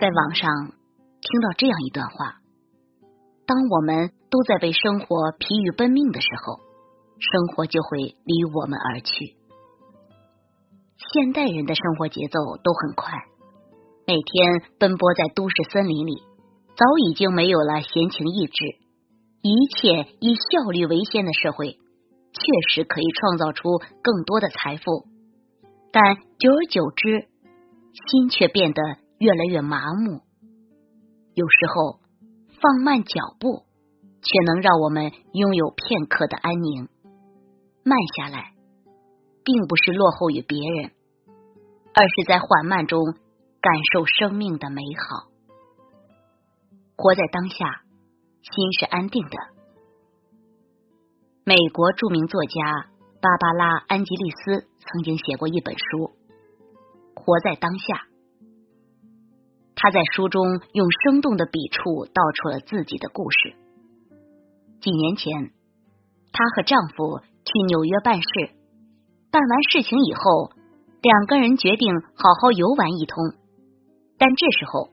在网上听到这样一段话：当我们都在为生活疲于奔命的时候，生活就会离我们而去。现代人的生活节奏都很快，每天奔波在都市森林里，早已经没有了闲情逸致。一切以效率为先的社会，确实可以创造出更多的财富，但久而久之，心却变得越来越麻木。有时候，放慢脚步，却能让我们拥有片刻的安宁。慢下来，并不是落后于别人，而是在缓慢中感受生命的美好。活在当下。心是安定的。美国著名作家芭芭拉·安吉丽斯曾经写过一本书《活在当下》。她在书中用生动的笔触道出了自己的故事。几年前，她和丈夫去纽约办事，办完事情以后，两个人决定好好游玩一通。但这时候，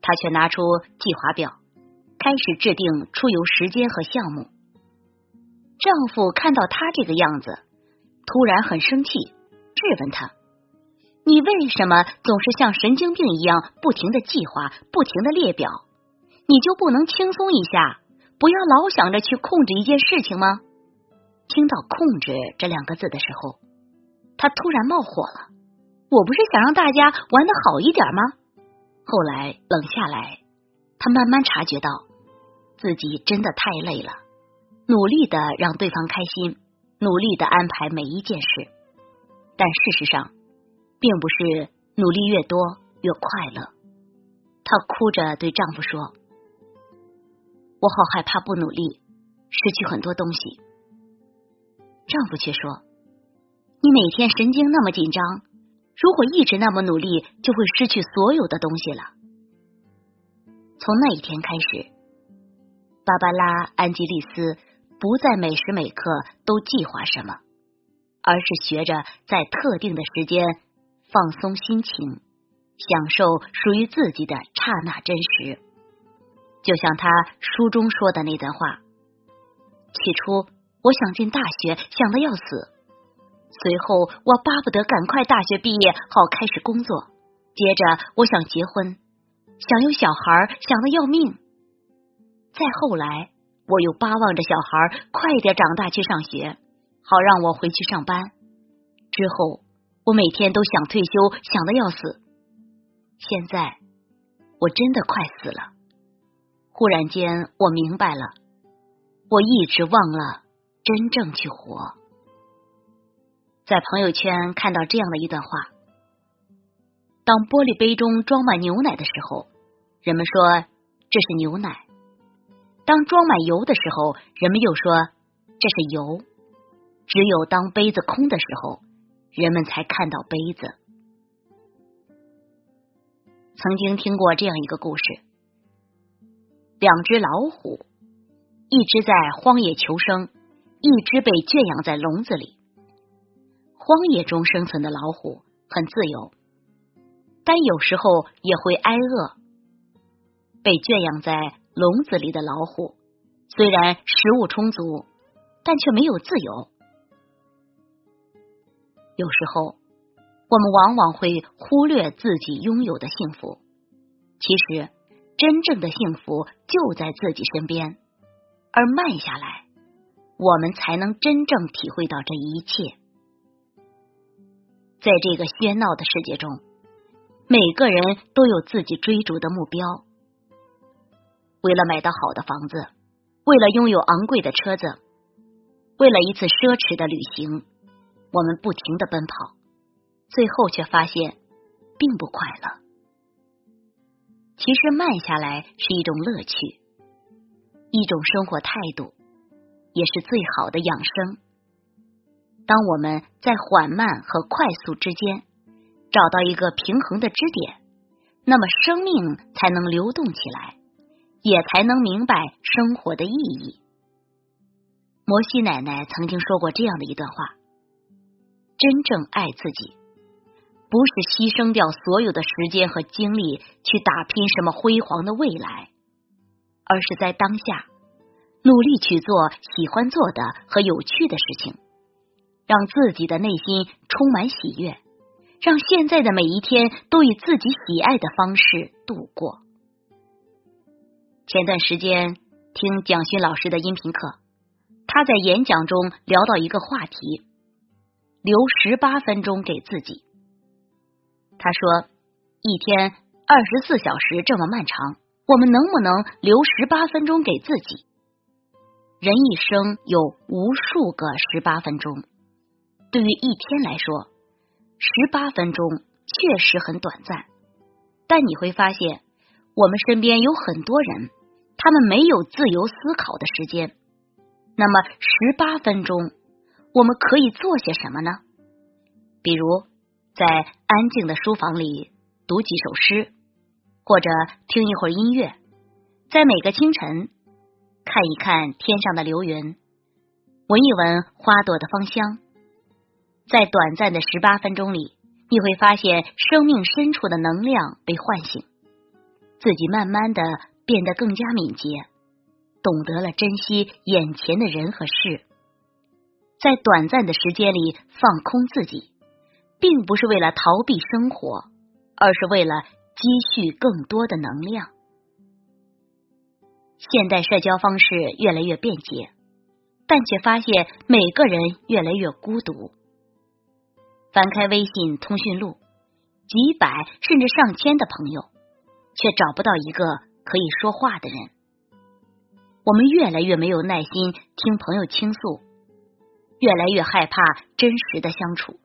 她却拿出计划表。开始制定出游时间和项目。丈夫看到她这个样子，突然很生气，质问她：“你为什么总是像神经病一样不停的计划、不停的列表？你就不能轻松一下，不要老想着去控制一件事情吗？”听到“控制”这两个字的时候，他突然冒火了：“我不是想让大家玩的好一点吗？”后来冷下来，他慢慢察觉到。自己真的太累了，努力的让对方开心，努力的安排每一件事，但事实上，并不是努力越多越快乐。她哭着对丈夫说：“我好害怕不努力，失去很多东西。”丈夫却说：“你每天神经那么紧张，如果一直那么努力，就会失去所有的东西了。”从那一天开始。芭芭拉·安吉丽斯不再每时每刻都计划什么，而是学着在特定的时间放松心情，享受属于自己的刹那真实。就像他书中说的那段话：“起初我想进大学，想的要死；随后我巴不得赶快大学毕业，好开始工作；接着我想结婚，想有小孩，想的要命。”再后来，我又巴望着小孩快点长大去上学，好让我回去上班。之后，我每天都想退休，想的要死。现在，我真的快死了。忽然间，我明白了，我一直忘了真正去活。在朋友圈看到这样的一段话：当玻璃杯中装满牛奶的时候，人们说这是牛奶。当装满油的时候，人们又说这是油。只有当杯子空的时候，人们才看到杯子。曾经听过这样一个故事：两只老虎，一只在荒野求生，一只被圈养在笼子里。荒野中生存的老虎很自由，但有时候也会挨饿。被圈养在。笼子里的老虎虽然食物充足，但却没有自由。有时候，我们往往会忽略自己拥有的幸福。其实，真正的幸福就在自己身边。而慢下来，我们才能真正体会到这一切。在这个喧闹的世界中，每个人都有自己追逐的目标。为了买到好的房子，为了拥有昂贵的车子，为了一次奢侈的旅行，我们不停的奔跑，最后却发现并不快乐。其实慢下来是一种乐趣，一种生活态度，也是最好的养生。当我们在缓慢和快速之间找到一个平衡的支点，那么生命才能流动起来。也才能明白生活的意义。摩西奶奶曾经说过这样的一段话：真正爱自己，不是牺牲掉所有的时间和精力去打拼什么辉煌的未来，而是在当下努力去做喜欢做的和有趣的事情，让自己的内心充满喜悦，让现在的每一天都以自己喜爱的方式度过。前段时间听蒋勋老师的音频课，他在演讲中聊到一个话题：留十八分钟给自己。他说：“一天二十四小时这么漫长，我们能不能留十八分钟给自己？人一生有无数个十八分钟，对于一天来说，十八分钟确实很短暂。但你会发现，我们身边有很多人，他们没有自由思考的时间。那么，十八分钟我们可以做些什么呢？比如。”在安静的书房里读几首诗，或者听一会儿音乐，在每个清晨看一看天上的流云，闻一闻花朵的芳香，在短暂的十八分钟里，你会发现生命深处的能量被唤醒，自己慢慢的变得更加敏捷，懂得了珍惜眼前的人和事，在短暂的时间里放空自己。并不是为了逃避生活，而是为了积蓄更多的能量。现代社交方式越来越便捷，但却发现每个人越来越孤独。翻开微信通讯录，几百甚至上千的朋友，却找不到一个可以说话的人。我们越来越没有耐心听朋友倾诉，越来越害怕真实的相处。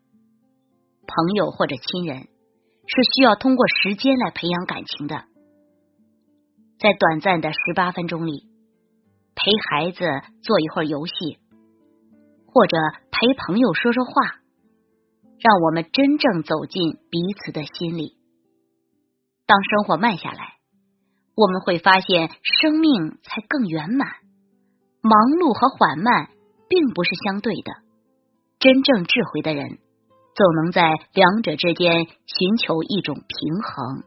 朋友或者亲人是需要通过时间来培养感情的，在短暂的十八分钟里，陪孩子做一会儿游戏，或者陪朋友说说话，让我们真正走进彼此的心里。当生活慢下来，我们会发现生命才更圆满。忙碌和缓慢并不是相对的，真正智慧的人。总能在两者之间寻求一种平衡。